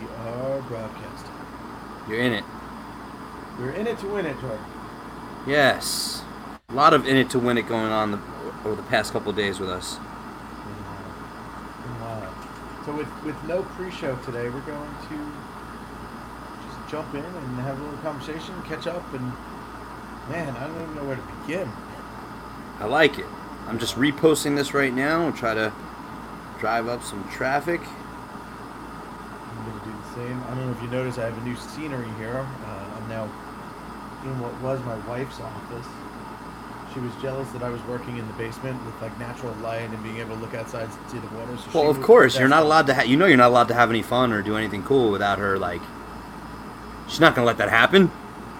We are broadcasting. You're in it. We're in it to win it, Jordan. Yes. A lot of in it to win it going on the, over the past couple days with us. Wow. So with with no pre-show today, we're going to just jump in and have a little conversation, catch up, and man, I don't even know where to begin. I like it. I'm just reposting this right now and try to drive up some traffic. I'm gonna do the same. I don't know if you notice, I have a new scenery here. Uh, I'm now in what was my wife's office. She was jealous that I was working in the basement with like natural light and being able to look outside and see the water. So Well, of course, you're not allowed to. Ha- you know, you're not allowed to have any fun or do anything cool without her. Like, she's not gonna let that happen.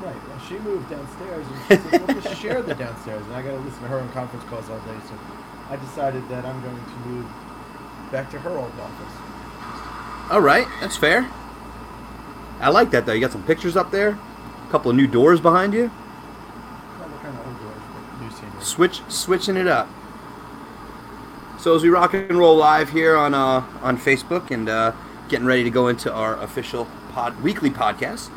Right. Well, she moved downstairs and she said, "Well, just share the downstairs." And I got to listen to her on conference calls all day. So I decided that I'm going to move back to her old office. All right, that's fair. I like that though. You got some pictures up there, a couple of new doors behind you. Switch, switching it up. So as we rock and roll live here on uh, on Facebook and uh, getting ready to go into our official pod weekly podcast,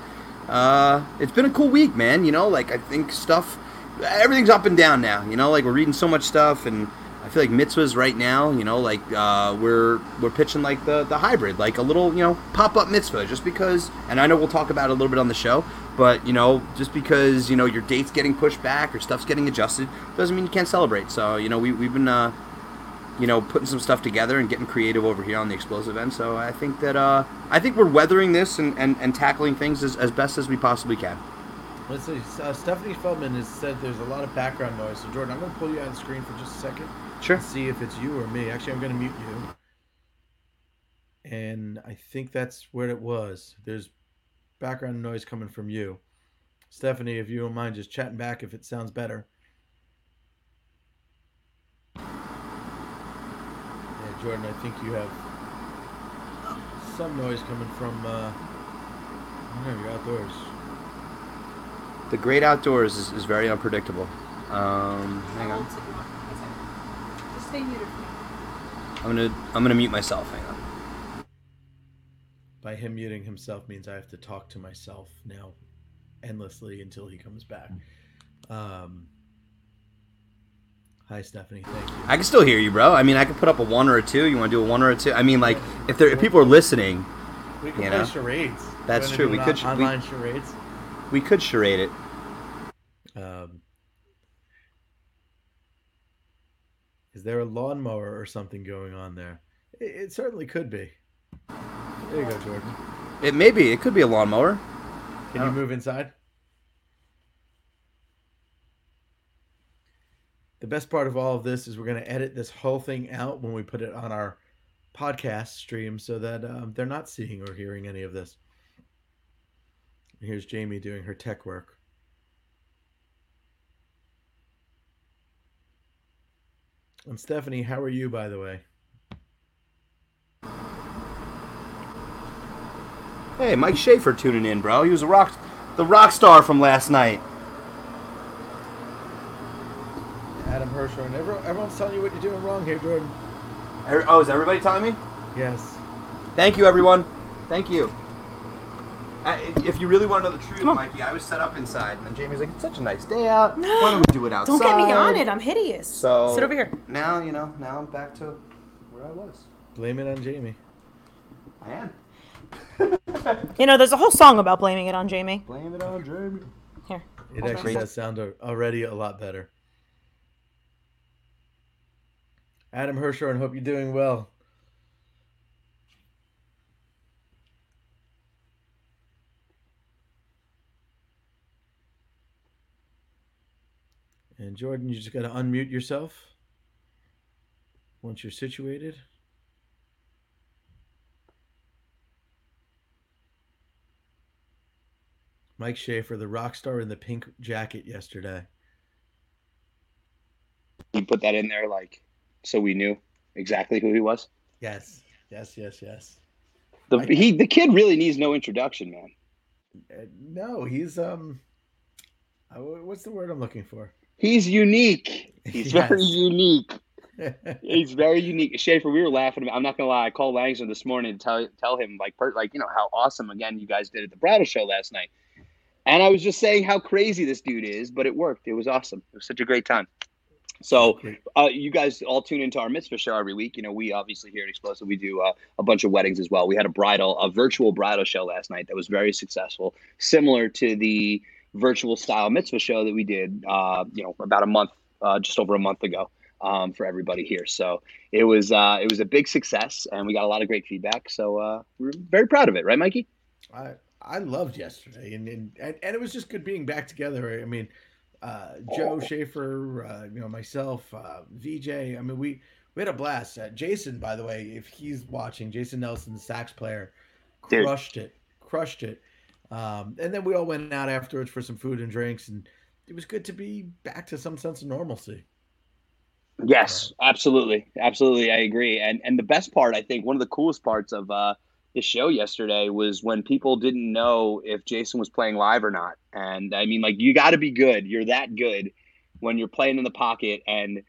uh, it's been a cool week, man. You know, like I think stuff, everything's up and down now. You know, like we're reading so much stuff, and I feel like mitzvahs right now. You know, like uh, we're we're pitching like the the hybrid, like a little you know pop up mitzvah, just because. And I know we'll talk about it a little bit on the show, but you know, just because you know your date's getting pushed back or stuff's getting adjusted doesn't mean you can't celebrate. So you know, we we've been. Uh, you know, putting some stuff together and getting creative over here on the explosive end. So I think that uh, I think we're weathering this and, and, and tackling things as, as best as we possibly can. Let's see. Uh, Stephanie Feldman has said there's a lot of background noise. So Jordan, I'm going to pull you on the screen for just a second. Sure. see if it's you or me. Actually, I'm going to mute you. And I think that's where it was. There's background noise coming from you. Stephanie, if you don't mind just chatting back if it sounds better. Yeah, Jordan, I think you have some noise coming from, uh, I don't know, you're outdoors. The great outdoors is, is very unpredictable. Um, hang on. Just stay muted. I'm gonna I'm gonna mute myself. Hang on. By him muting himself means I have to talk to myself now endlessly until he comes back. Um, hi, Stephanie. Thank you. I can still hear you, bro. I mean, I could put up a one or a two. You want to do a one or a two? I mean, like if there if people are listening, We can you play know? charades. That's true. We could on- sh- we- online charades. we could charade it. Um, is there a lawnmower or something going on there? It, it certainly could be. There you go, Jordan. It may be. It could be a lawnmower. Can Oh. you move inside? The best part of all of this is we're going to edit this whole thing out when we put it on our podcast stream so that um, they're not seeing or hearing any of this. Here's Jamie doing her tech work. And Stephanie, how are you, by the way? Hey, Mike Schaefer tuning in, bro. He was a rock, the rock star from last night. Adam Herschel, and everyone, everyone's telling you what you're doing wrong here, Jordan. Er, oh, is everybody telling me? Yes. Thank you, everyone. Thank you. If you really want to know the truth, Mikey, I was set up inside, and Jamie's like, "It's such a nice day out. Why don't we do it outside?" Don't get me on it. I'm hideous. So Sit over here. Now you know. Now I'm back to where I was. Blame it on Jamie. I am. You know, there's a whole song about blaming it on Jamie. Blame it on Jamie. Here. It Hold actually does sound already a lot better. Adam Hershorn, hope you're doing well. And Jordan, you just got to unmute yourself once you're situated. Mike Schaefer, the rock star in the pink jacket yesterday. You put that in there, like, so we knew exactly who he was. Yes, yes, yes, yes. The I- he the kid really needs no introduction, man. Uh, no, he's um, uh, what's the word I'm looking for? He's unique. He's very unique. He's very unique. Schaefer, we were laughing. About, I'm not gonna lie. I called Langston this morning to tell tell him like per, like you know how awesome again you guys did at the Bridal Show last night, and I was just saying how crazy this dude is, but it worked. It was awesome. It was such a great time. So, uh, you guys all tune into our mitzvah show every week. You know, we obviously here at Explosive we do uh, a bunch of weddings as well. We had a bridal, a virtual bridal show last night that was very successful, similar to the virtual style mitzvah show that we did, uh, you know, about a month, uh, just over a month ago. Um, for everybody here, so it was uh, it was a big success, and we got a lot of great feedback. So uh, we're very proud of it, right, Mikey? I I loved yesterday, and and and it was just good being back together. I mean, uh, Joe Schaefer, uh, you know, myself, uh, VJ. I mean, we we had a blast. Uh, Jason, by the way, if he's watching, Jason Nelson, the sax player, crushed Dude. it, crushed it. Um, and then we all went out afterwards for some food and drinks, and it was good to be back to some sense of normalcy. Yes, absolutely, absolutely, I agree. And and the best part, I think, one of the coolest parts of uh, the show yesterday was when people didn't know if Jason was playing live or not. And I mean, like, you got to be good. You're that good when you're playing in the pocket, and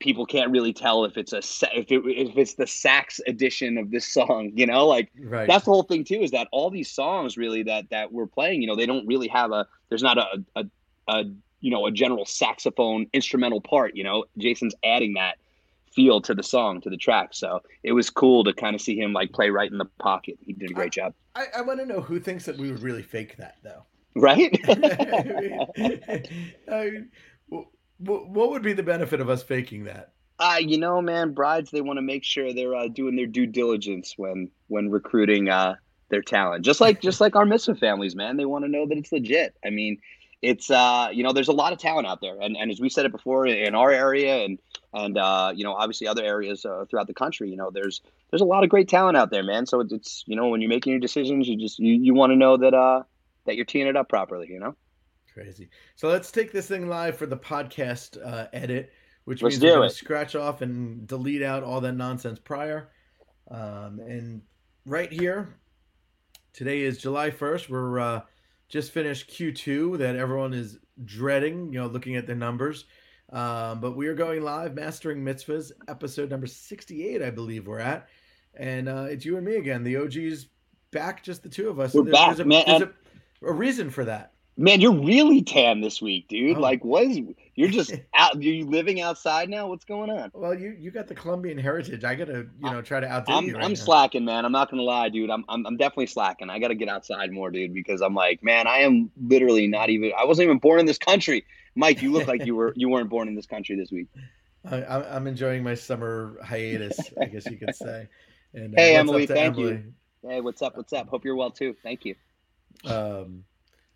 people can't really tell if it's a if it if it's the sax edition of this song. You know, like right. that's the whole thing too. Is that all these songs really that that we're playing? You know, they don't really have a. There's not a a, a you know a general saxophone instrumental part you know jason's adding that feel to the song to the track so it was cool to kind of see him like play right in the pocket he did a great I, job i, I want to know who thinks that we would really fake that though right I mean, what would be the benefit of us faking that uh, you know, man, brides they want to make sure they're uh, doing their due diligence when when recruiting uh, their talent. Just like just like our mitzvah families, man, they want to know that it's legit. I mean, it's uh you know there's a lot of talent out there and, and as we said it before in our area and and uh you know obviously other areas uh, throughout the country you know there's there's a lot of great talent out there man so it's, it's you know when you're making your decisions you just you, you want to know that uh that you're teeing it up properly you know crazy so let's take this thing live for the podcast uh edit which let's means we're going to scratch off and delete out all that nonsense prior um and right here today is july 1st we're uh just finished Q2 that everyone is dreading, you know, looking at the numbers. Um, but we are going live, Mastering Mitzvahs, episode number 68, I believe we're at. And uh, it's you and me again. The OG's back, just the two of us. We're there's, back, there's a, man. There's a, a reason for that. Man, you're really tan this week, dude. Oh. Like, what is you're just out? Are you living outside now? What's going on? Well, you you got the Colombian heritage. I gotta you know try to outdo I'm, you. Right I'm now. slacking, man. I'm not gonna lie, dude. I'm, I'm I'm definitely slacking. I gotta get outside more, dude, because I'm like, man, I am literally not even. I wasn't even born in this country. Mike, you look like you were you weren't born in this country this week. I, I'm enjoying my summer hiatus, I guess you could say. And, uh, hey, Emily, thank Emily? you. Hey, what's up? What's up? Hope you're well too. Thank you. Um,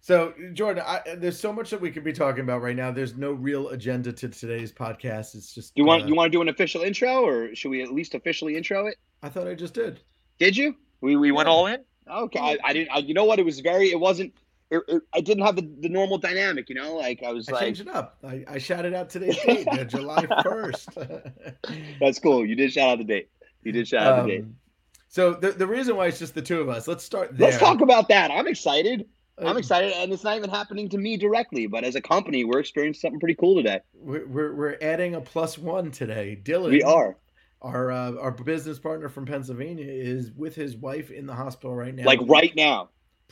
so, Jordan, I, there's so much that we could be talking about right now. There's no real agenda to today's podcast. It's just you want uh, you want to do an official intro, or should we at least officially intro it? I thought I just did. Did you? We we yeah. went all in. Okay, I, I didn't. I, you know what? It was very. It wasn't. It, it, I didn't have the, the normal dynamic. You know, like I was. I like, changed it up. I, I shouted out today's date, July first. That's cool. You did shout out the date. You did shout out um, the date. So the the reason why it's just the two of us. Let's start there. Let's talk about that. I'm excited. I'm excited, and it's not even happening to me directly, but as a company, we're experiencing something pretty cool today. We're we're, we're adding a plus one today. Dylan, we are. Our uh, our business partner from Pennsylvania is with his wife in the hospital right now. Like right now.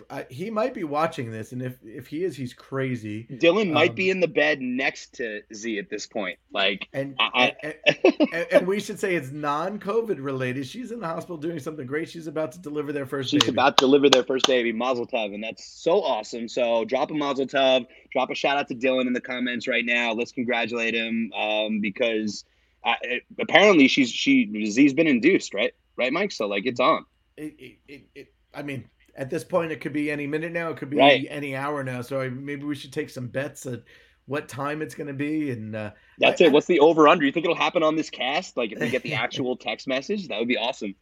I, he might be watching this, and if if he is, he's crazy. Dylan might um, be in the bed next to Z at this point. Like, and I, and, and, and, we should say it's non-COVID related. She's in the hospital doing something great. She's about to deliver their first. She's baby. about to deliver their first baby, Mazel Tov, and that's so awesome. So drop a Mazel Tov, drop a shout out to Dylan in the comments right now. Let's congratulate him um, because uh, it, apparently she's she Z's been induced, right? Right, Mike. So like it's on. It, it, it, I mean, at this point, it could be any minute now. It could be right. any hour now. So I, maybe we should take some bets at what time it's going to be. And uh, that's I, it. What's the over under? You think it'll happen on this cast? Like if we get the actual text message, that would be awesome.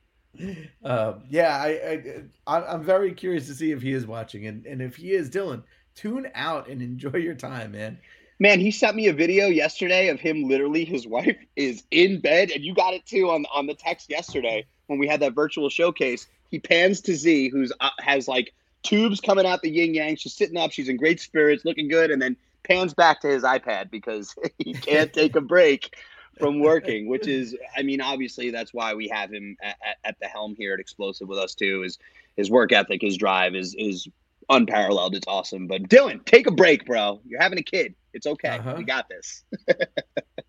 Uh, yeah, I, I I'm very curious to see if he is watching, and and if he is, Dylan, tune out and enjoy your time, man. Man, he sent me a video yesterday of him literally. His wife is in bed, and you got it too on on the text yesterday when we had that virtual showcase he pans to Z, who's uh, has like tubes coming out the yin yang. She's sitting up. She's in great spirits, looking good, and then pans back to his iPad because he can't take a break from working, which is, I mean, obviously that's why we have him at, at, the helm here at Explosive with us too. Is his work ethic, his drive is is unparalleled. It's awesome. But Dylan, take a break, bro. You're having a kid. It's okay. Uh-huh. We got this.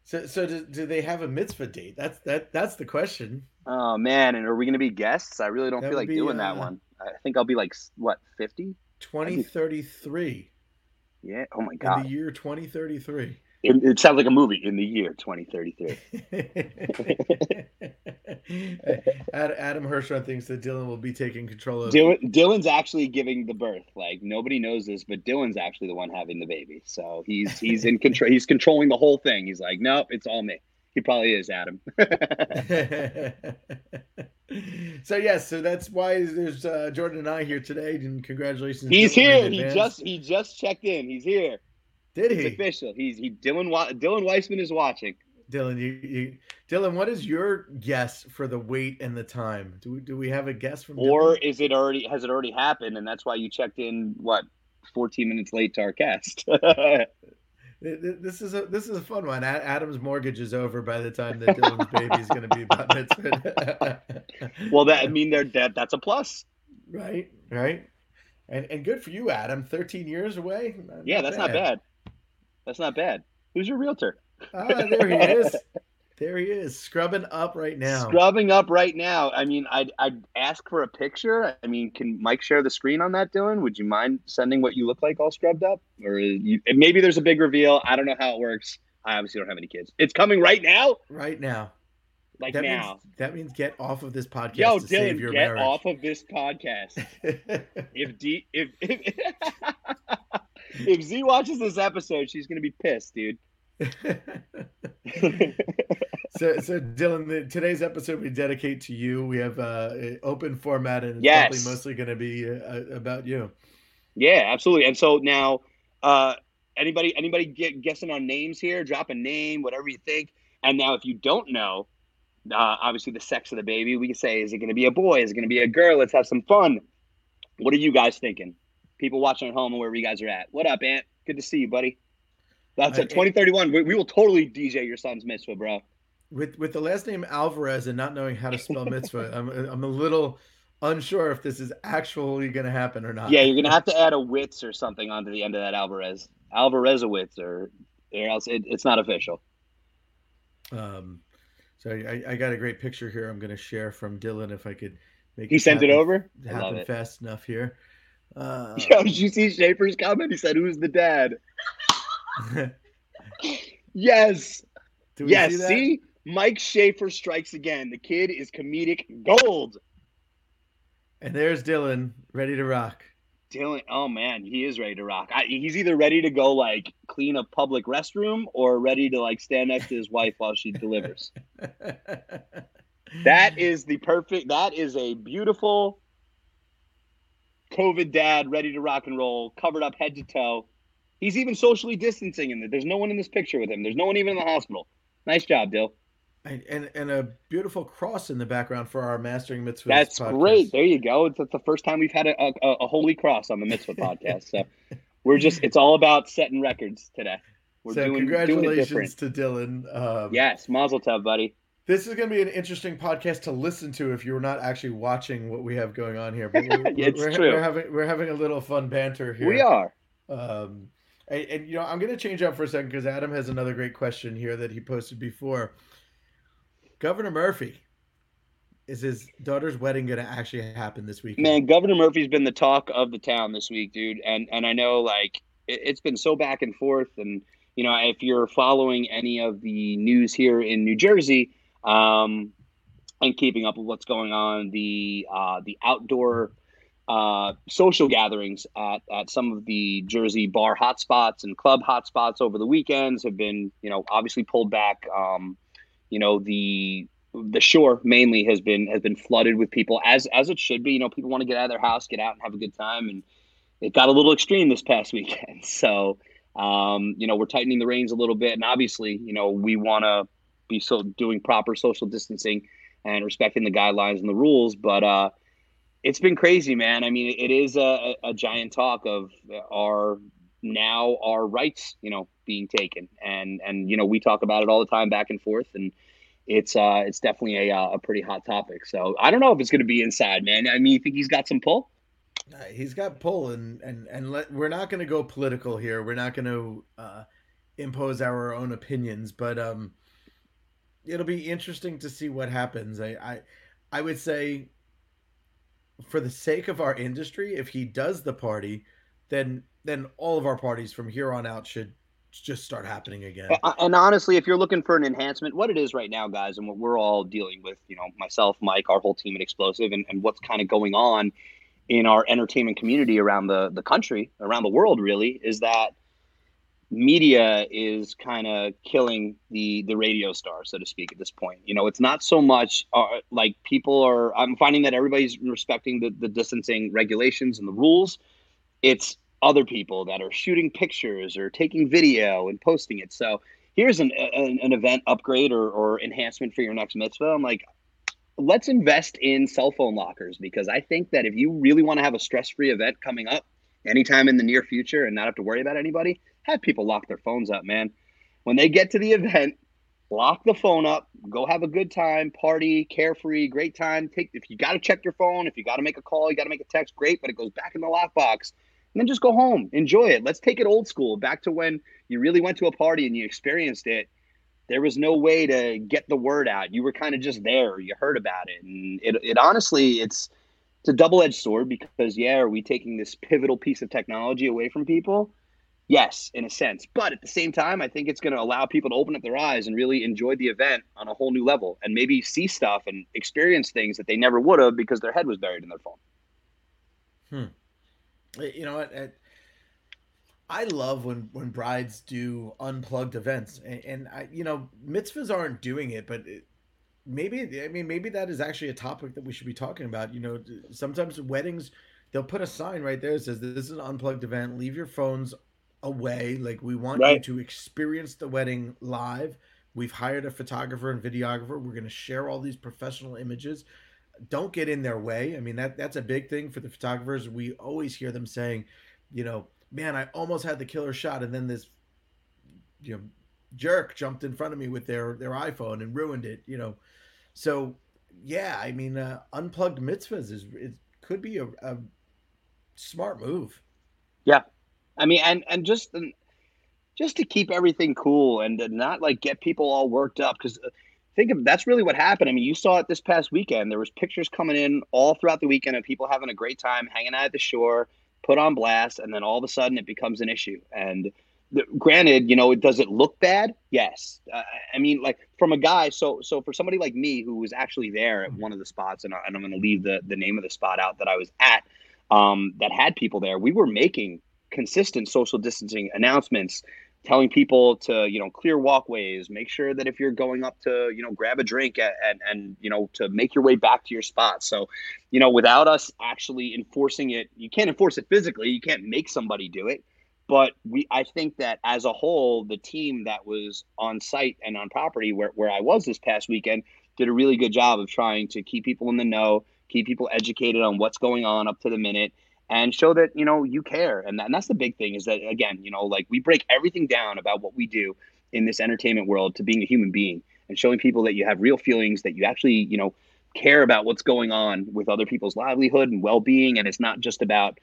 so, so do, do, they have a mitzvah date? That's that. That's the question. Oh man, and are we going to be guests? I really don't that feel like be, doing uh, that one. I think I'll be like what fifty. Twenty thirty three. Yeah. Oh my god. In the year twenty thirty three. It, it, sounds like a movie in the year 2033. Adam Hirschhorn thinks that Dylan will be taking control of. Dylan, Dylan's actually giving the birth. Like nobody knows this, but Dylan's actually the one having the baby. So he's he's in control. He's controlling the whole thing. He's like, nope, it's all me. He probably is Adam. so yes, so that's why there's uh, Jordan and I here today, and congratulations. He's here. He just he just checked in. He's here. Did he? It's official. He's he Dylan Dylan Weissman is watching. Dylan, you, you Dylan, what is your guess for the weight and the time? Do we do we have a guess from? Or Dylan? is it already has it already happened and that's why you checked in what 14 minutes late to our cast? this is a this is a fun one. Adam's mortgage is over by the time that Dylan's baby is going to be about mitzvah. well, that I mean, they're dead. that's a plus, right? Right, and and good for you, Adam. Thirteen years away. Not yeah, that's bad. not bad. That's not bad. Who's your realtor? Ah, there he is. There he is, scrubbing up right now. Scrubbing up right now. I mean, I'd, I'd ask for a picture. I mean, can Mike share the screen on that, Dylan? Would you mind sending what you look like all scrubbed up? Or uh, you, maybe there's a big reveal. I don't know how it works. I obviously don't have any kids. It's coming right now? Right now. Like that now. Means, that means get off of this podcast. Yo, Dylan, get marriage. off of this podcast. if D if, if if Z watches this episode, she's gonna be pissed, dude. so, so Dylan, the, today's episode we dedicate to you. We have uh, an open format, and it's yes. probably mostly going to be uh, about you. Yeah, absolutely. And so now, uh, anybody, anybody get guessing on names here? Drop a name, whatever you think. And now, if you don't know, uh, obviously the sex of the baby, we can say, is it going to be a boy? Is it going to be a girl? Let's have some fun. What are you guys thinking? People watching at home and wherever you guys are at. What up, Ant? Good to see you, buddy. That's at 2031. We, we, will totally DJ your son's mitzvah, bro. With with the last name Alvarez and not knowing how to spell mitzvah, I'm I'm a little unsure if this is actually going to happen or not. Yeah, you're going to have to add a witz or something onto the end of that Alvarez. Alvarezowitz or, or else it, it's not official. Um, so I, I got a great picture here. I'm going to share from Dylan if I could make. He sent happen, it over. Happen fast enough here. Uh, Yo, did you see Schaefer's comment? He said, "Who's the dad?" yes. yes. See, see, Mike Schaefer strikes again. The kid is comedic gold. And there's Dylan, ready to rock. Dylan, oh man, he is ready to rock. I, he's either ready to go like clean a public restroom or ready to like stand next to his wife while she delivers. that is the perfect. That is a beautiful COVID dad, ready to rock and roll, covered up head to toe. He's even socially distancing in there. There's no one in this picture with him. There's no one even in the hospital. Nice job, Dill. And, and, and a beautiful cross in the background for our mastering mitzvah. That's podcast. great. There you go. It's, it's, the first time we've had a, a, a holy cross on the mitzvah podcast. So we're just it's all about setting records today. We're so doing, congratulations doing to Dylan. Um, yes, Mazel Tov, buddy. This is going to be an interesting podcast to listen to if you're not actually watching what we have going on here. But we're, it's we're, true. We're having we're having a little fun banter here. We are. Um, and, and, you know, I'm going to change up for a second because Adam has another great question here that he posted before. Governor Murphy, is his daughter's wedding going to actually happen this week? Man, Governor Murphy's been the talk of the town this week, dude. And and I know like it, it's been so back and forth. And you know, if you're following any of the news here in New Jersey, um, and keeping up with what's going on, the uh, the outdoor uh, social gatherings at, at some of the Jersey bar hotspots and club hotspots over the weekends have been, you know, obviously pulled back. Um, you know, the the shore mainly has been has been flooded with people as as it should be. You know, people want to get out of their house, get out and have a good time, and it got a little extreme this past weekend. So, um, you know, we're tightening the reins a little bit, and obviously, you know, we want to be so doing proper social distancing and respecting the guidelines and the rules, but uh, it's been crazy, man. I mean, it is a, a giant talk of our now our rights, you know, being taken, and and you know we talk about it all the time back and forth, and it's uh it's definitely a uh, a pretty hot topic. So I don't know if it's going to be inside, man. I mean, you think he's got some pull? He's got pull, and and and let, we're not going to go political here. We're not going to uh, impose our own opinions, but um, it'll be interesting to see what happens. I I, I would say, for the sake of our industry, if he does the party, then then all of our parties from here on out should just start happening again. And honestly, if you're looking for an enhancement, what it is right now, guys, and what we're all dealing with, you know, myself, Mike, our whole team at Explosive, and, and what's kind of going on in our entertainment community around the, the country, around the world, really, is that media is kind of killing the the radio star, so to speak, at this point. You know, it's not so much uh, like people are. I'm finding that everybody's respecting the, the distancing regulations and the rules. It's other people that are shooting pictures or taking video and posting it. So here's an, an, an event upgrade or, or enhancement for your next mitzvah. I'm like, let's invest in cell phone lockers because I think that if you really want to have a stress free event coming up anytime in the near future and not have to worry about anybody, have people lock their phones up, man. When they get to the event, lock the phone up, go have a good time, party, carefree, great time. Take if you got to check your phone, if you got to make a call, you got to make a text, great, but it goes back in the lockbox and then just go home, enjoy it. Let's take it old school, back to when you really went to a party and you experienced it. There was no way to get the word out. You were kind of just there. You heard about it, and it, it honestly, it's it's a double edged sword because yeah, are we taking this pivotal piece of technology away from people? Yes, in a sense, but at the same time, I think it's going to allow people to open up their eyes and really enjoy the event on a whole new level, and maybe see stuff and experience things that they never would have because their head was buried in their phone. Hmm you know what? I love when when brides do unplugged events, and, and I, you know, mitzvahs aren't doing it, but it, maybe I mean maybe that is actually a topic that we should be talking about. You know, sometimes weddings they'll put a sign right there that says this is an unplugged event. Leave your phones away. Like we want right. you to experience the wedding live. We've hired a photographer and videographer. We're going to share all these professional images don't get in their way. I mean that that's a big thing for the photographers. We always hear them saying, you know, man, I almost had the killer shot, and then this, you know, jerk jumped in front of me with their their iPhone and ruined it. You know, so yeah, I mean, uh, unplugged mitzvahs is it could be a, a smart move. Yeah, I mean, and and just just to keep everything cool and to not like get people all worked up because uh, think of that's really what happened. I mean, you saw it this past weekend. There was pictures coming in all throughout the weekend of people having a great time, hanging out at the shore, put on blast, and then all of a sudden it becomes an issue. And the, granted, you know, does it look bad? Yes. Uh, I mean, like from a guy. So, so for somebody like me who was actually there at one of the spots, and, I, I'm going to leave the the name of the spot out that I was at, um, that had people there. We were making consistent social distancing announcements telling people to you know clear walkways make sure that if you're going up to you know grab a drink and and you know to make your way back to your spot. So you know without us actually enforcing it you can't enforce it physically you can't make somebody do it. But we i think that as a whole the team that was on site and on property where, where i was this past weekend did a really good job of trying to keep people in the know keep people educated on what's going on up to the minute and show that you know you care. And, that, and that's the big thing is that again you know like we break everything down about what we do in this entertainment world to being a human being and showing people that you have real feelings that you actually you know care about what's going on with other people's livelihood and well-being and it's not just about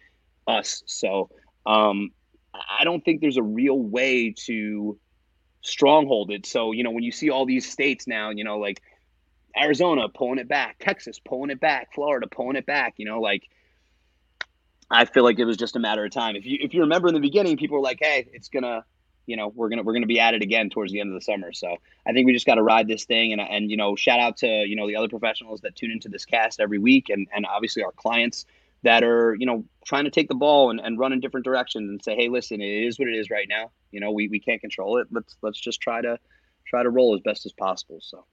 us. So um, i don't think there's a real way to stronghold it. So you know when you see all these states now you know like arizona pulling it back texas pulling it back florida pulling it back you know like I feel like it was just a matter of time. If you if you remember in the beginning, people were like, "Hey, it's gonna, you know, we're gonna we're gonna be at it again towards the end of the summer." So I think we just got to ride this thing, and and you know, shout out to you know the other professionals that tune into this cast every week, and and obviously our clients that are you know trying to take the ball and, and run in different directions and say, "Hey, listen, it is what it is right now. You know, we we can't control it. Let's let's just try to try to roll as best as possible." So.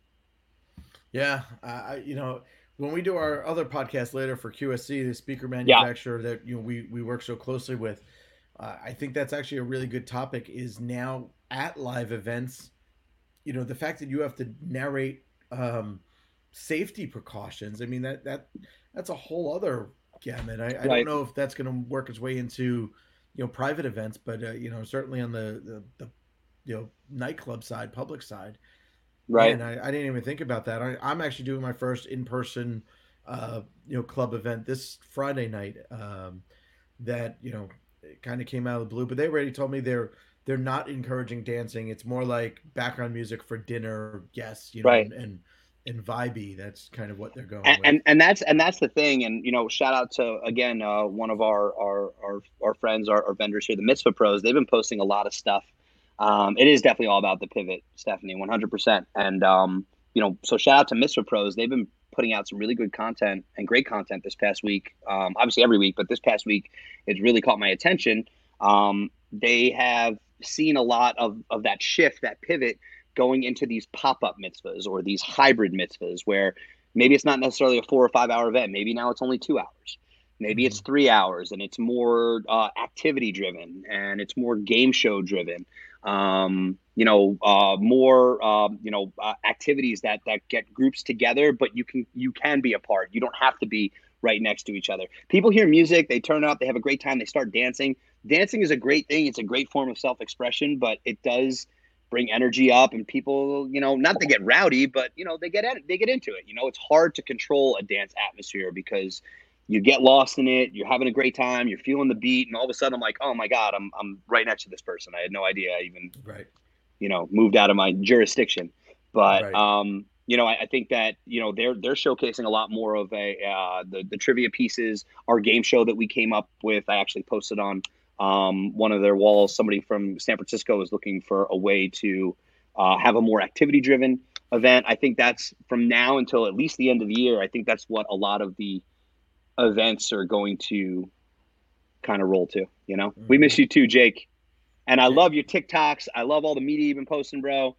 Yeah, I you know when we do our other podcast later for QSC, the speaker manufacturer yeah. that you know we we work so closely with, uh, I think that's actually a really good topic. Is now at live events, you know, the fact that you have to narrate um, safety precautions. I mean that that that's a whole other gamut. I, I right. don't know if that's going to work its way into you know private events, but uh, you know certainly on the, the, the you know nightclub side, public side. Right. And I, I didn't even think about that. I, I'm actually doing my first in person uh, you know club event this Friday night. Um, that you know kind of came out of the blue, but they already told me they're they're not encouraging dancing. It's more like background music for dinner guests, you know, Right. and, and and vibey. That's kind of what they're going and, with. and and that's and that's the thing and you know shout out to again uh, one of our our our, our friends our, our vendors here the mitzvah pros they've been posting a lot of stuff um, it is definitely all about the pivot stephanie 100% and um, you know so shout out to mitzvah pros. They've been putting out some really good content and great content this past week. Um, obviously every week but this past week it's really caught my attention. Um, they have seen a lot of, of that shift that pivot going into these pop-up mitzvahs or these hybrid mitzvahs where maybe it's not necessarily a four or five hour event. Maybe now it's only two hours maybe it's three hours and it's more uh, activity driven and it's more game show driven. Um, you know uh, more um, you know uh, activities that that get groups together but you can you can be apart you don't have to be right next to each other. People hear music they turn up they have a great time they start dancing. Dancing is a great thing. It's a great form of self-expression but it does bring energy up and people you know not to get rowdy but you know they get at it, they get into it. You know it's hard to control a dance atmosphere because you get lost in it you're having a great time you're feeling the beat and all of a sudden i'm like oh my god i'm, I'm right next to this person. I had no idea i even right. you know moved out of my jurisdiction. But Right. um you know I, I think that you know they're they're showcasing a lot more of a uh the, the trivia pieces. Our game show that we came up with i actually posted on um one of their walls. Somebody from san francisco is looking for a way to uh, have a more activity driven event. I think that's from now until at least the end of the year i think that's what a lot of the events are going to kind of roll to you know we miss you too jake and I love your TikToks. I love all the media you've been posting, bro.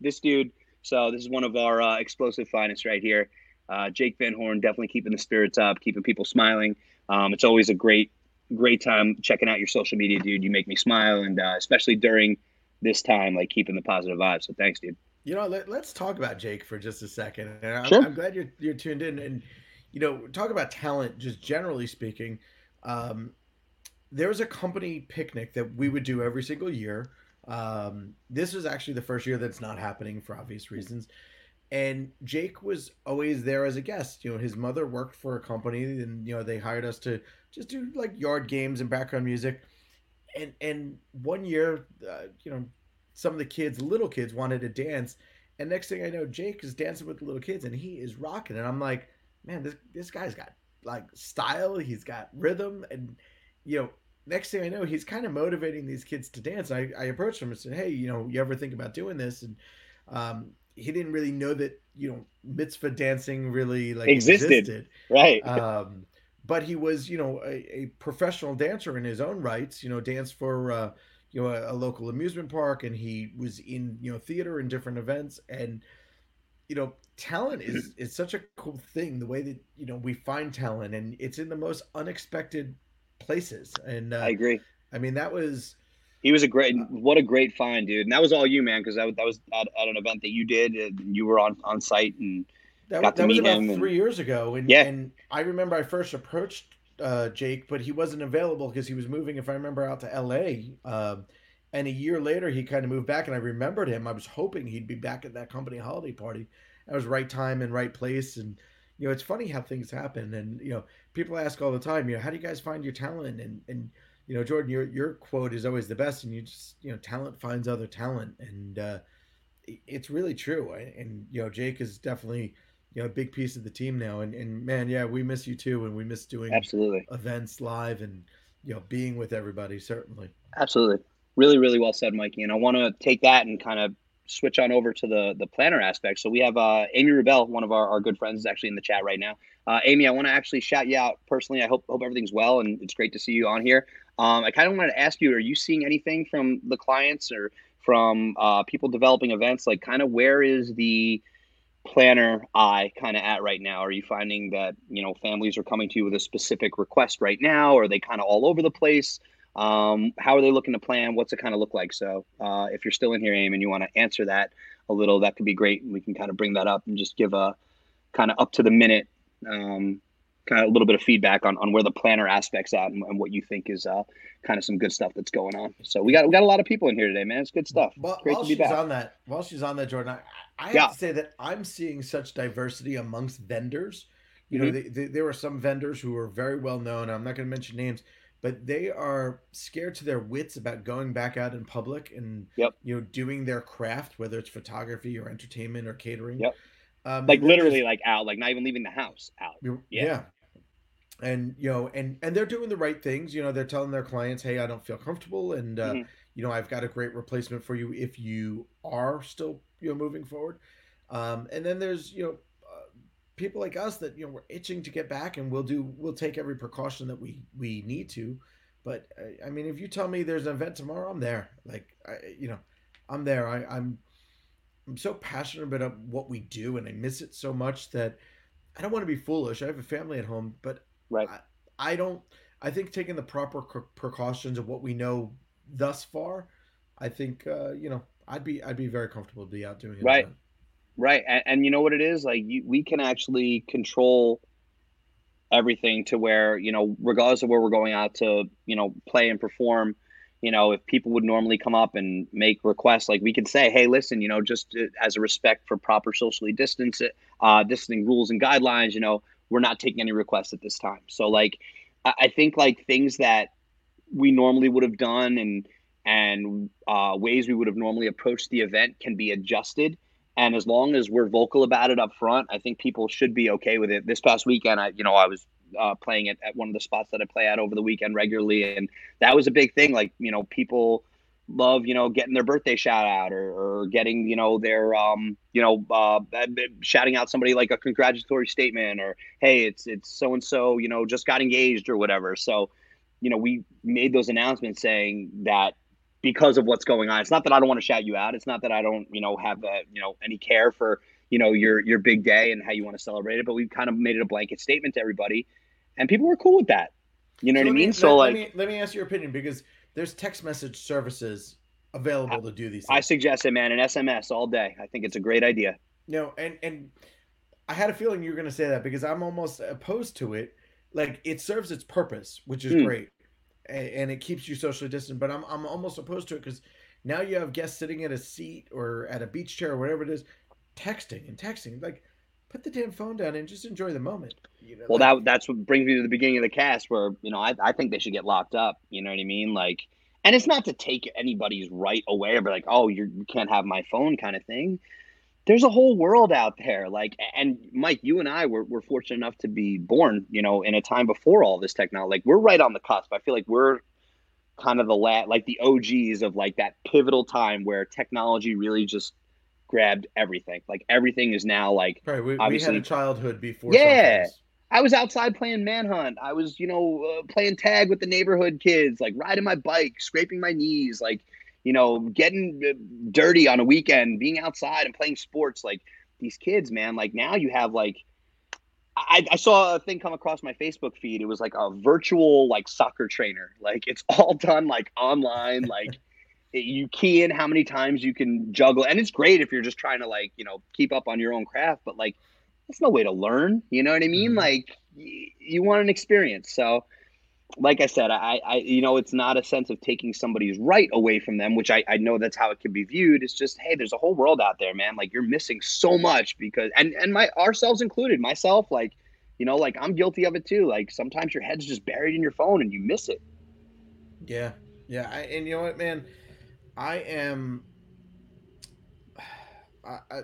This dude. So this is one of our uh, explosive finest right here. Uh, Jake Van Horn definitely keeping the spirits up, keeping people smiling. Um, it's always a great, great time checking out your social media, dude. You make me smile, and uh, especially during this time, like keeping the positive vibes. So thanks, dude. You know, let, let's talk about Jake for just a second. I'm, Sure. I'm glad you're you're tuned in. And you know, talk about talent, just generally speaking. Um, there was a company picnic that we would do every single year. Um, this was actually the first year that's not happening for obvious reasons. And Jake was always there as a guest. You know, his mother worked for a company, and you know they hired us to just do like yard games and background music. And and one year, uh, you know, some of the kids, little kids, wanted to dance, and next thing I know, Jake is dancing with the little kids, and he is rocking. And I'm like, man, this this guy's got like style. He's got rhythm, and you know, next thing I know, he's kind of motivating these kids to dance. I, I approached him and said, hey, you know, you ever think about doing this? And um, he didn't really know that you know mitzvah dancing really like Existed. existed. Right. Um, but he was, you know, a, a professional dancer in his own rights. You know, danced for uh, you know a, a local amusement park, and he was in you know theater and different events. And you know, talent is is such a cool thing. The way that you know we find talent, and it's in the most unexpected places. And uh, I agree. I mean, that was He was a great, what a great find, dude. And that was all you, man, because that, was- that was at, at an event that you did. And you were on on site, and That, Got to that was about him and- three years ago, and Yeah. and I remember I first approached uh, Jake, but he wasn't available because he was moving, if I remember, out to L.A. And a year later, he kind of moved back, and I remembered him. I was hoping he'd be back at that company holiday party. That was right time and right place, and you know, it's funny how things happen. And you know, people ask all the time, you know, how do you guys find your talent? And and you know, Jordan, your your quote is always the best, and you just you know, talent finds other talent, and uh, it's really true. And, and you know, Jake is definitely you know a big piece of the team now. And and man, yeah, we miss you too, and we miss doing absolutely. events live and you know being with everybody. Certainly. Absolutely. Really, really well said, Mikey. And I want to take that and kind of switch on over to the the planner aspect. So we have uh, Amy Rubel, one of our, our good friends, is actually in the chat right now. Uh, Amy, I want to actually shout you out personally. I hope hope everything's well, and it's great to see you on here. Um, I kind of wanted to ask you: Are you seeing anything from the clients or from uh, people developing events? Like, kind of where is the planner eye kind of at right now? Are you finding that you know families are coming to you with a specific request right now? Or are they kind of all over the place? Um, how are they looking to plan? What's it kind of look like? So, uh, if you're still in here, Aim, and you want to answer that a little, that could be great. And we can kind of bring that up and just give a kind of up to the minute um, kind of a little bit of feedback on, on where the planner aspects at and, and what you think is uh, kind of some good stuff that's going on. So we got we got a lot of people in here today, man. It's good stuff. Well, Great while to be she's back. on that, while she's on that, Jordan, I, I have Yeah. to say that I'm seeing such diversity amongst vendors. You know, Mhm. they, they, there are some vendors who are very well known. I'm not going to mention names, but they are scared to their wits about going back out in public and Yep. you know doing their craft, whether it's photography or entertainment or catering. Yep. Um, like literally like out, like not even leaving the house out. Yeah. Yeah. And you know, and and they're doing the right things. You know, they're telling their clients, "Hey, I don't feel comfortable, and uh, Mhm. you know, I've got a great replacement for you if you are still you know moving forward." Um, and then there's you know people like us that you know we're itching to get back, and we'll do we'll take every precaution that we we need to. But I, I mean, if you tell me there's an event tomorrow, I'm there. Like, I, you know, I'm there. I, I'm I'm so passionate about what we do, and I miss it so much that I don't want to be foolish. I have a family at home, but Right. I, I don't. I think taking the proper precautions of what we know thus far, I think uh, you know I'd be I'd be very comfortable to be out doing it. Right. Right. And, and you know what it is? Like you, we can actually control everything to where, you know, regardless of where we're going out to, you know, play and perform, you know, if people would normally come up and make requests, like we could say, hey, listen, you know, just uh, as a respect for proper socially distance, uh, distancing rules and guidelines, you know, we're not taking any requests at this time. So like, I think like things that we normally would have done and, and uh, ways we would have normally approached the event can be adjusted. And as long as we're vocal about it up front, I think people should be okay with it. This past weekend, I, you know, I was uh, playing it at one of the spots that I play at over the weekend regularly, and that was a big thing. Like, you know, people love, you know, getting their birthday shout out or, or getting, you know, their, um, you know, uh, shouting out somebody like a congratulatory statement or, hey, it's it's so and so, you know, just got engaged or whatever. So, you know, we made those announcements saying that because of what's going on. It's not that I don't want to shout you out. It's not that I don't, you know, have uh, you know any care for you know your your big day and how you want to celebrate it. But we kind of made it a blanket statement to everybody, and people were cool with that. You know So what I mean? me- so let, like, let me let me ask your opinion because there's text message services available to do these. Things. I suggest it, man, an SMS all day. I think it's a great idea. No, and and I had a feeling you were going to say that because I'm almost opposed to it. Like it serves its purpose, which is Hmm. great, and, and it keeps you socially distant. But I'm I'm almost opposed to it because now you have guests sitting at a seat or at a beach chair or whatever it is, texting and texting. Like, put the damn phone down and just enjoy the moment. You know, Well, like- that that's what brings me to the beginning of the cast, where you know I, I think they should get locked up. You know what I mean? Like, and it's not to take anybody's right away or be like, oh, you're, you can't have my phone, kind of thing. There's a whole world out there. Like, and Mike, you and I were, were fortunate enough to be born, you know, in a time before all this technology. Like, we're right on the cusp. I feel like we're kind of the la- like the OGs of like that pivotal time where technology really just grabbed everything. Like everything is now like Right, we, we had a childhood before. Yeah. I was outside playing manhunt. I was, you know, uh, playing tag with the neighborhood kids, like riding my bike, scraping my knees, like, you know, getting uh, dirty on a weekend, being outside and playing sports. Like these kids, man, like now you have like, I, I saw a thing come across my Facebook feed. It was like a virtual like soccer trainer. Like it's all done like online. Like you key in how many times you can juggle, and it's great if you're just trying to like you know keep up on your own craft. But like that's no way to learn. You know what I mean? Mhm. Like y- you want an experience. So, like I said, I, I, you know, it's not a sense of taking somebody's right away from them, which I, I know that's how it can be viewed. It's just, hey, there's a whole world out there, man. Like you're missing so much because, and and my ourselves included, myself, like, you know, like I'm guilty of it too. Like sometimes your head's just buried in your phone and you miss it. Yeah, yeah, I, and you know what, man, I am. I, I,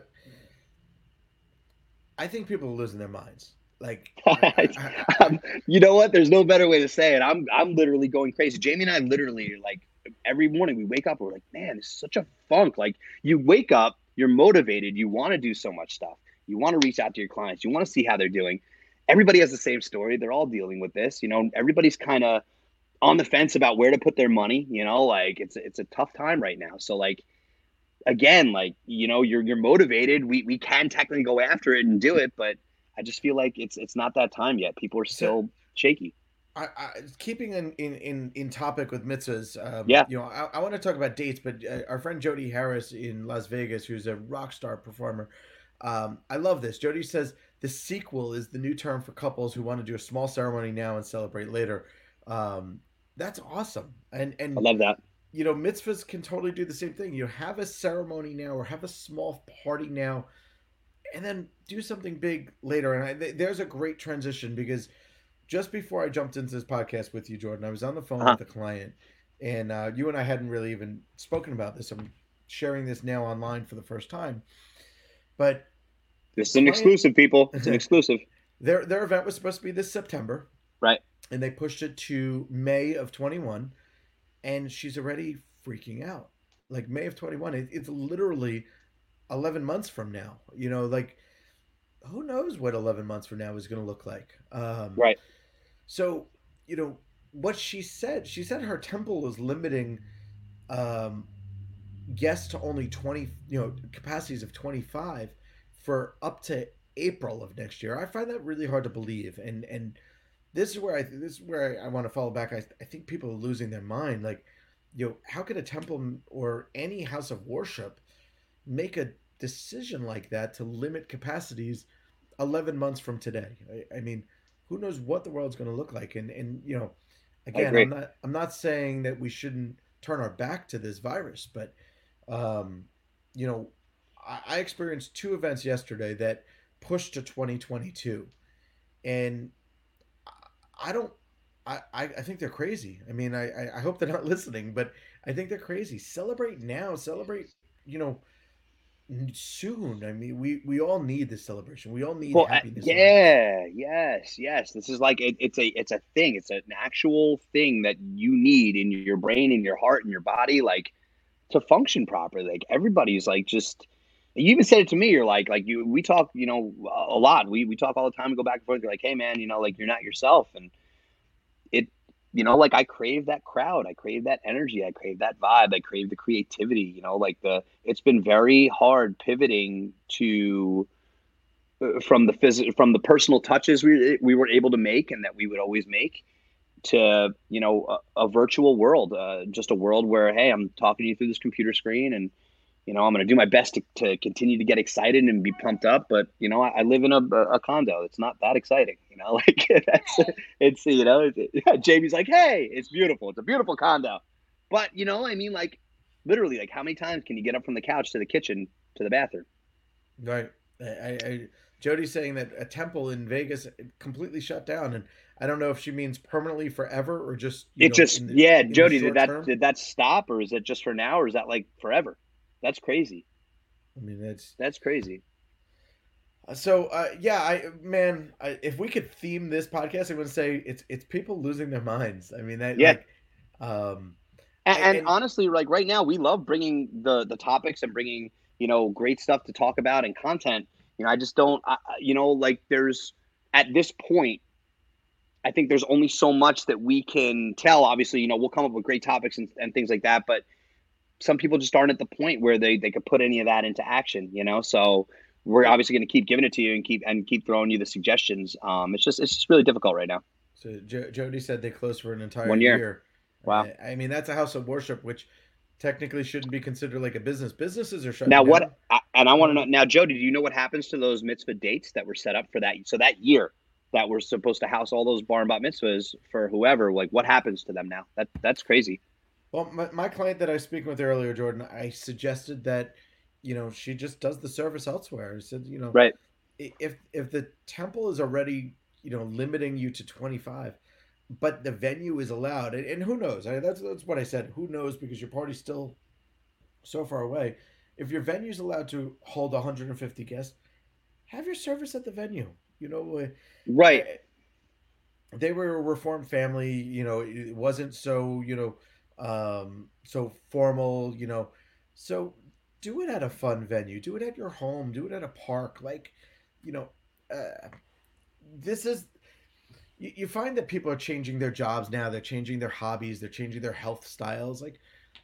I think people are losing their minds. Like, I- I- I- Um, you know what? There's no better way to say it. I'm I'm literally going crazy. Jamie and I literally like every morning we wake up we're like, man, this is such a funk. Like you wake up, you're motivated, you want to do so much stuff. You want to reach out to your clients, you want to see how they're doing. Everybody has the same story. They're all dealing with this. You know, everybody's kind of on the fence about where to put their money. You know, like it's it's a tough time right now. So like again, like you know, you're you're motivated. We we can technically go after it and do it, but I just feel like it's it's not that time yet. People are still shaky. I, I, keeping in, in, in, in topic with mitzvahs, um, Yeah. you know, I, I want to talk about dates, but uh, our friend Jody Harris in Las Vegas, who's a rock star performer, um, I love this. Jody says the sequel is the new term for couples who want to do a small ceremony now and celebrate later. Um, that's awesome. And and I love that. You know, mitzvahs can totally do the same thing. You have a ceremony now or have a small party now and then do something big later. And I, th- there's a great transition because just before I jumped into this podcast with you, Jordan, I was on the phone Uh-huh. with a client, and uh, you and I hadn't really even spoken about this. I'm sharing this now online for the first time, but This is an Client- exclusive, people. It's an exclusive. their their event was supposed to be this September, Right. And they pushed it to May of 21, and she's already freaking out. Like May of 21, it, it's literally 11 months from now. You know, like who knows what 11 months from now is going to look like. Um, Right. So, you know, what she said, she said her temple is limiting um, guests to only 20, you know, capacities of 25 for up to April of next year. I find that really hard to believe. And, and, this is where I this is where I, I want to fall back. I, I think people are losing their mind. Like, you know, how could a temple or any house of worship make a decision like that to limit capacities 11 months from today? I, I mean, who knows what the world's going to look like? And and you know, again. I'm not I'm not saying that we shouldn't turn our back to this virus, but um, you know, I, I experienced two events yesterday that pushed to 2022, and I don't. I, I I think they're crazy. I mean, I, I I hope they're not listening, but I think they're crazy. Celebrate now. Celebrate, you know, soon. I mean, we we all need this celebration. We all need Well, happiness. yeah, yes, yes. This is like it, it's a it's a thing. It's an actual thing that you need in your brain, in your heart, in your body, like to function properly. Like everybody's like just. You even said it to me. You're like, like you. We talk, you know, a lot. We we talk all the time. We go back and forth. You're like, hey, man, you know, like you're not yourself, and you know, like I crave that crowd. I crave that energy. I crave that vibe. I crave the creativity. You know, like the. It's been very hard pivoting to uh, from the phys- from the personal touches we we were able to make and that we would always make to you know a, a virtual world uh, just a world where hey i'm talking to you through this computer screen and you know i'm going to do my best to, to continue to get excited and be pumped up but you know i, I live in a, a condo it's not that exciting you know like that's it's you know it, jamie's like hey it's beautiful it's a beautiful condo but you know i mean like literally like how many times can you get up from the couch to the kitchen to the bathroom Right. I, I, Jody's saying that a temple in Vegas completely shut down, and I don't know if she means permanently forever or just. you it know, just the- yeah jody did that term. did that stop or is it just for now or is that like forever that's crazy I mean, that's that's crazy so. Uh, yeah, I man, I, if we could theme this podcast, I would say it's it's people losing their minds. I mean, that Yeah. Like, um, and, And- and honestly like right now we love bringing the the topics and bringing you know great stuff to talk about and content you know i just don't I- you know like there's at this point i think there's only so much that we can tell obviously you know we'll come up with great topics and, and things like that but some people just aren't at the point where they they could put any of that into action you know so we're obviously going to keep giving it to you and keep and keep throwing you the suggestions um it's just it's just really difficult right now so jo- Jody said they closed for an entire One year. Wow. Uh, I mean, that's a house of worship, which technically shouldn't be considered like a business. Businesses are shut Now, down. what? I, and I want to know now, Jody. Do you know what happens to those mitzvah dates that were set up for that? So that year that were supposed to house all those bar and bat mitzvahs for whoever. Like, what happens to them now? That that's crazy. Well, my, my client that I was speaking with earlier, Jordan, I suggested that, you know, she just does the service elsewhere. I said, you know, Right. if if the temple is already, you know, limiting you to twenty five, but the venue is allowed, and, and who knows? I, that's that's what I said. Who knows? Because your party's still so far away. If your venue's allowed to hold 150 guests, have your service at the venue. You know, uh, Right. they were a reformed family you know it wasn't so you know um so formal you know so do it at a fun venue do it at your home do it at a park like you know uh, this is you, you find that people are changing their jobs now they're changing their hobbies they're changing their health styles like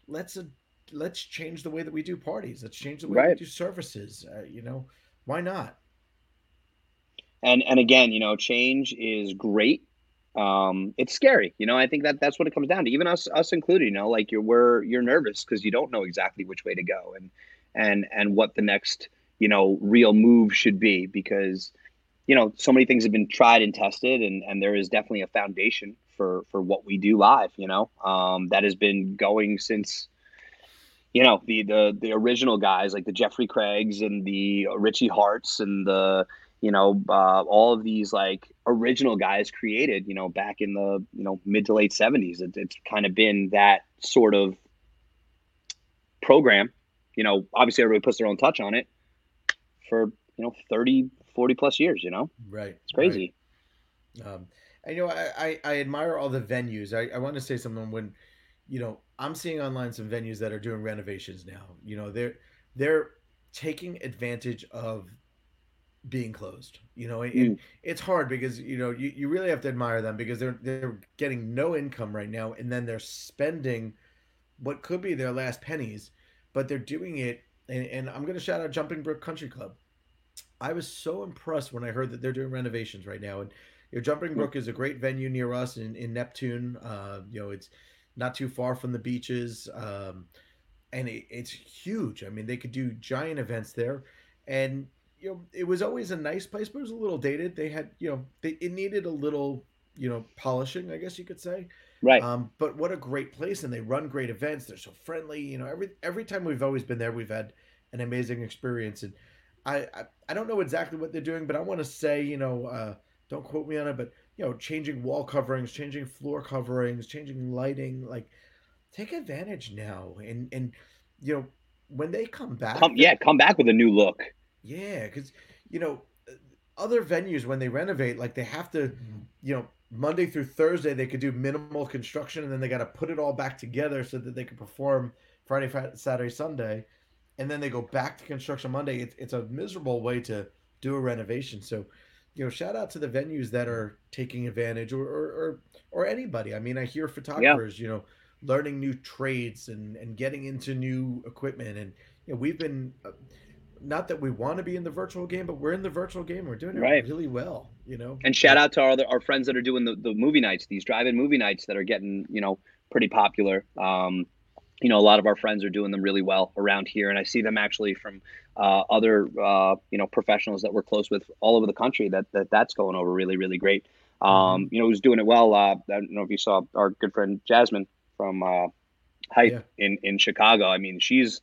let's uh, let's change the way that we do parties let's change the way we do services uh, you know why not And and again, you know, change is great. Um, it's scary. You know, I think that that's what it comes down to. Even us us included. You know, like you're we're you're nervous because you don't know exactly which way to go and and and what the next you know real move should be because you know, so many things have been tried and tested, and and there is definitely a foundation for for what we do live. You know, um, that has been going since you know the the the original guys like the Jeffrey Craigs and the Richie Harts and the you know uh, all of these like original guys created you know back in the you know mid to late 70s it, it's kind of been that sort of program. You know obviously everybody puts their own touch on it for you know 30 40 plus years you know? Right it's crazy. right. um and you know I, I, I admire all the venues. I, I want to say something when you know i'm seeing online some venues that are doing renovations now. You know they're they're taking advantage of being closed you know and mm. it's hard because you know you, you really have to admire them because they're they're getting no income right now and then they're spending what could be their last pennies but they're doing it and, and i'm going to shout out jumping brook country club. I was so impressed when i heard that they're doing renovations right now and you know, jumping brook is a great venue near us in, in neptune uh, you know it's not too far from the beaches um, and it, it's huge. I mean they could do giant events there and you know, it was always a nice place, but it was a little dated. They had, you know, they, it needed a little, you know, polishing, I guess you could say. Right. Um, but what a great place, and they run great events. They're so friendly. You know, every every time we've always been there, we've had an amazing experience. And I I, I don't know exactly what they're doing, but I want to say, you know, uh, don't quote me on it, but you know, changing wall coverings, changing floor coverings, changing lighting, like take advantage now. And and you know, when they come back, come, yeah, come back with a new look. Yeah, because you know, uh, other venues when they renovate, like they have to, mm-hmm. you know, Monday through Thursday they could do minimal construction, and then they got to put it all back together so that they can perform Friday, Friday, Saturday, Sunday, and then they go back to construction Monday. It's it's a miserable way to do a renovation. So, you know, shout out to the venues that are taking advantage, or or or, or anybody. I mean, I hear photographers, yeah. you know, learning new trades and and getting into new equipment, and you know, we've been. Uh, not that we want to be in the virtual game, but we're in the virtual game. We're doing it right. really well, you know. And shout out to our our friends that are doing the, the movie nights, these drive-in movie nights that are getting you know pretty popular. Um, you know, a lot of our friends are doing them really well around here, and I see them actually from uh, other uh, you know professionals that we're close with all over the country. That that that's going over really really great. Um, mm-hmm. You know, who's doing it well? Uh, I don't know if you saw our good friend Jasmine from uh, Hype yeah. in in Chicago. I mean, she's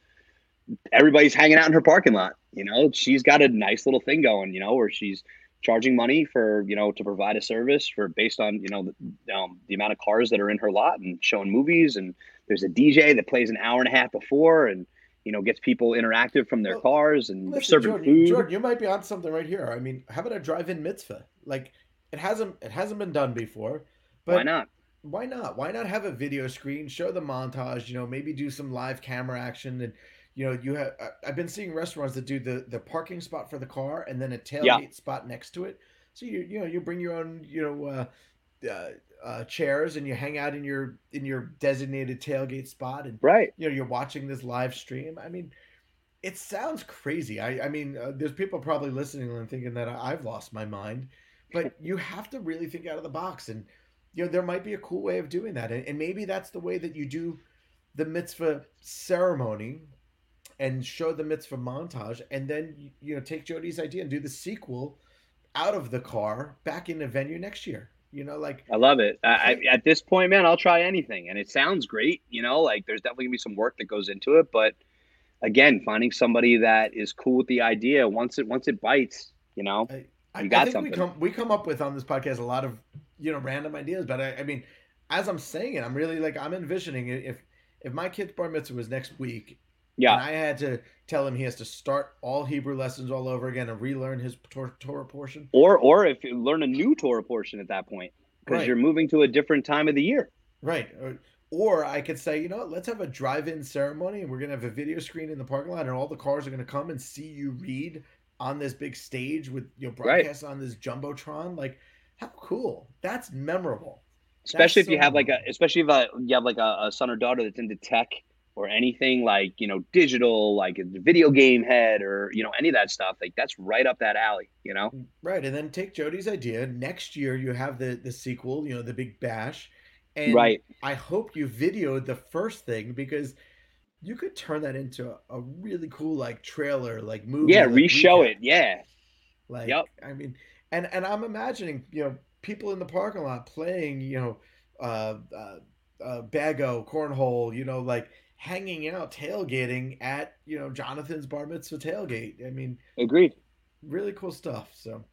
everybody's hanging out in her parking lot. You know, she's got a nice little thing going. You know, where she's charging money for you know to provide a service for based on you know the, um, the amount of cars that are in her lot and showing movies and there's a DJ that plays an hour and a half before and you know gets people interactive from their well, cars and listen, serving Jordan, food. Jordan, you might be on something right here. I mean, how about a drive-in mitzvah? Like it hasn't it hasn't been done before. But why not? Why not? Why not have a video screen, show the montage, you know, maybe do some live camera action and you know, you have I've been seeing restaurants that do the the parking spot for the car and then a tailgate yeah. spot next to it. So you you know you bring your own you know uh, uh, uh, chairs and you hang out in your in your designated tailgate spot and right you know you're watching this live stream. I mean, it sounds crazy. I I mean, uh, there's people probably listening and thinking that I've lost my mind, but you have to really think out of the box and you know there might be a cool way of doing that and, and maybe that's the way that you do the mitzvah ceremony and show the mitzvah montage, and then you know take Jody's idea and do the sequel out of the car back in the venue next year. You know, like I love it. I, at this point, man, I'll try anything, and it sounds great. You know, like there's definitely gonna be some work that goes into it, but again, finding somebody that is cool with the idea once it once it bites, you know, I, you got I think something. We come we come up with on this podcast a lot of you know random ideas, but I, I mean, as I'm saying it, I'm really like I'm envisioning it if if my kid's bar mitzvah was next week yeah. And I had to tell him he has to start all Hebrew lessons all over again and relearn his Torah portion. Or or if you learn a new Torah portion at that point because right. you're moving to a different time of the year. Right. Or, or I could say, you know what, let's have a drive-in ceremony and we're going to have a video screen in the parking lot and all the cars are going to come and see you read on this big stage with you know broadcast right. on this jumbotron like how cool. That's memorable. Especially that's if so you have memorable. like a especially if uh, you have like a, a son or daughter that's into tech or anything like you know digital like a video game head or you know any of that stuff like that's right up that alley you know right and then take jody's idea next year you have the the sequel you know the big bash and right i hope you videoed the first thing because you could turn that into a, a really cool like trailer like movie yeah like re-show recap. it yeah like yep. i mean and and I'm imagining you know people in the parking lot playing you know uh, uh, uh bago cornhole, you know like hanging out tailgating at you know Jonathan's bar mitzvah tailgate. I mean, agreed. Really cool stuff. So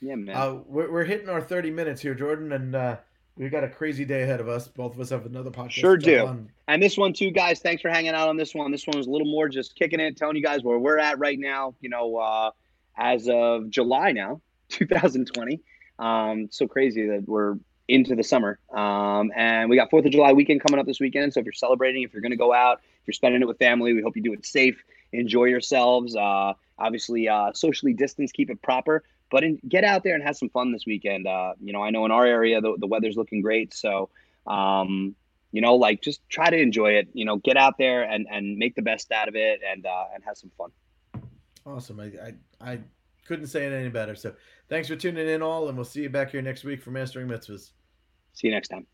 yeah, man. Uh, we're, we're hitting our 30 minutes here, Jordan, and uh, we've got a crazy day ahead of us. Both of us have another podcast. Sure do. On. And this one too, guys. Thanks for hanging out on this one. This one was a little more just kicking it, telling you guys where we're at right now. You know, uh, as of July now, 2020. Um, so crazy that we're into the summer. Um, and we got Fourth of July weekend coming up this weekend. So if you're celebrating, if you're going to go out, if you're spending it with family, we hope you do it safe. Enjoy yourselves. Uh, obviously, uh, socially distance, keep it proper, but in, get out there and have some fun this weekend. Uh, you know, I know in our area the, the weather's looking great, so um, you know, like just try to enjoy it. You know, get out there and and make the best out of it, and uh, and have some fun. Awesome. I, I I couldn't say it any better. So thanks for tuning in, all, and we'll see you back here next week for Mastering Mitzvahs. See you next time.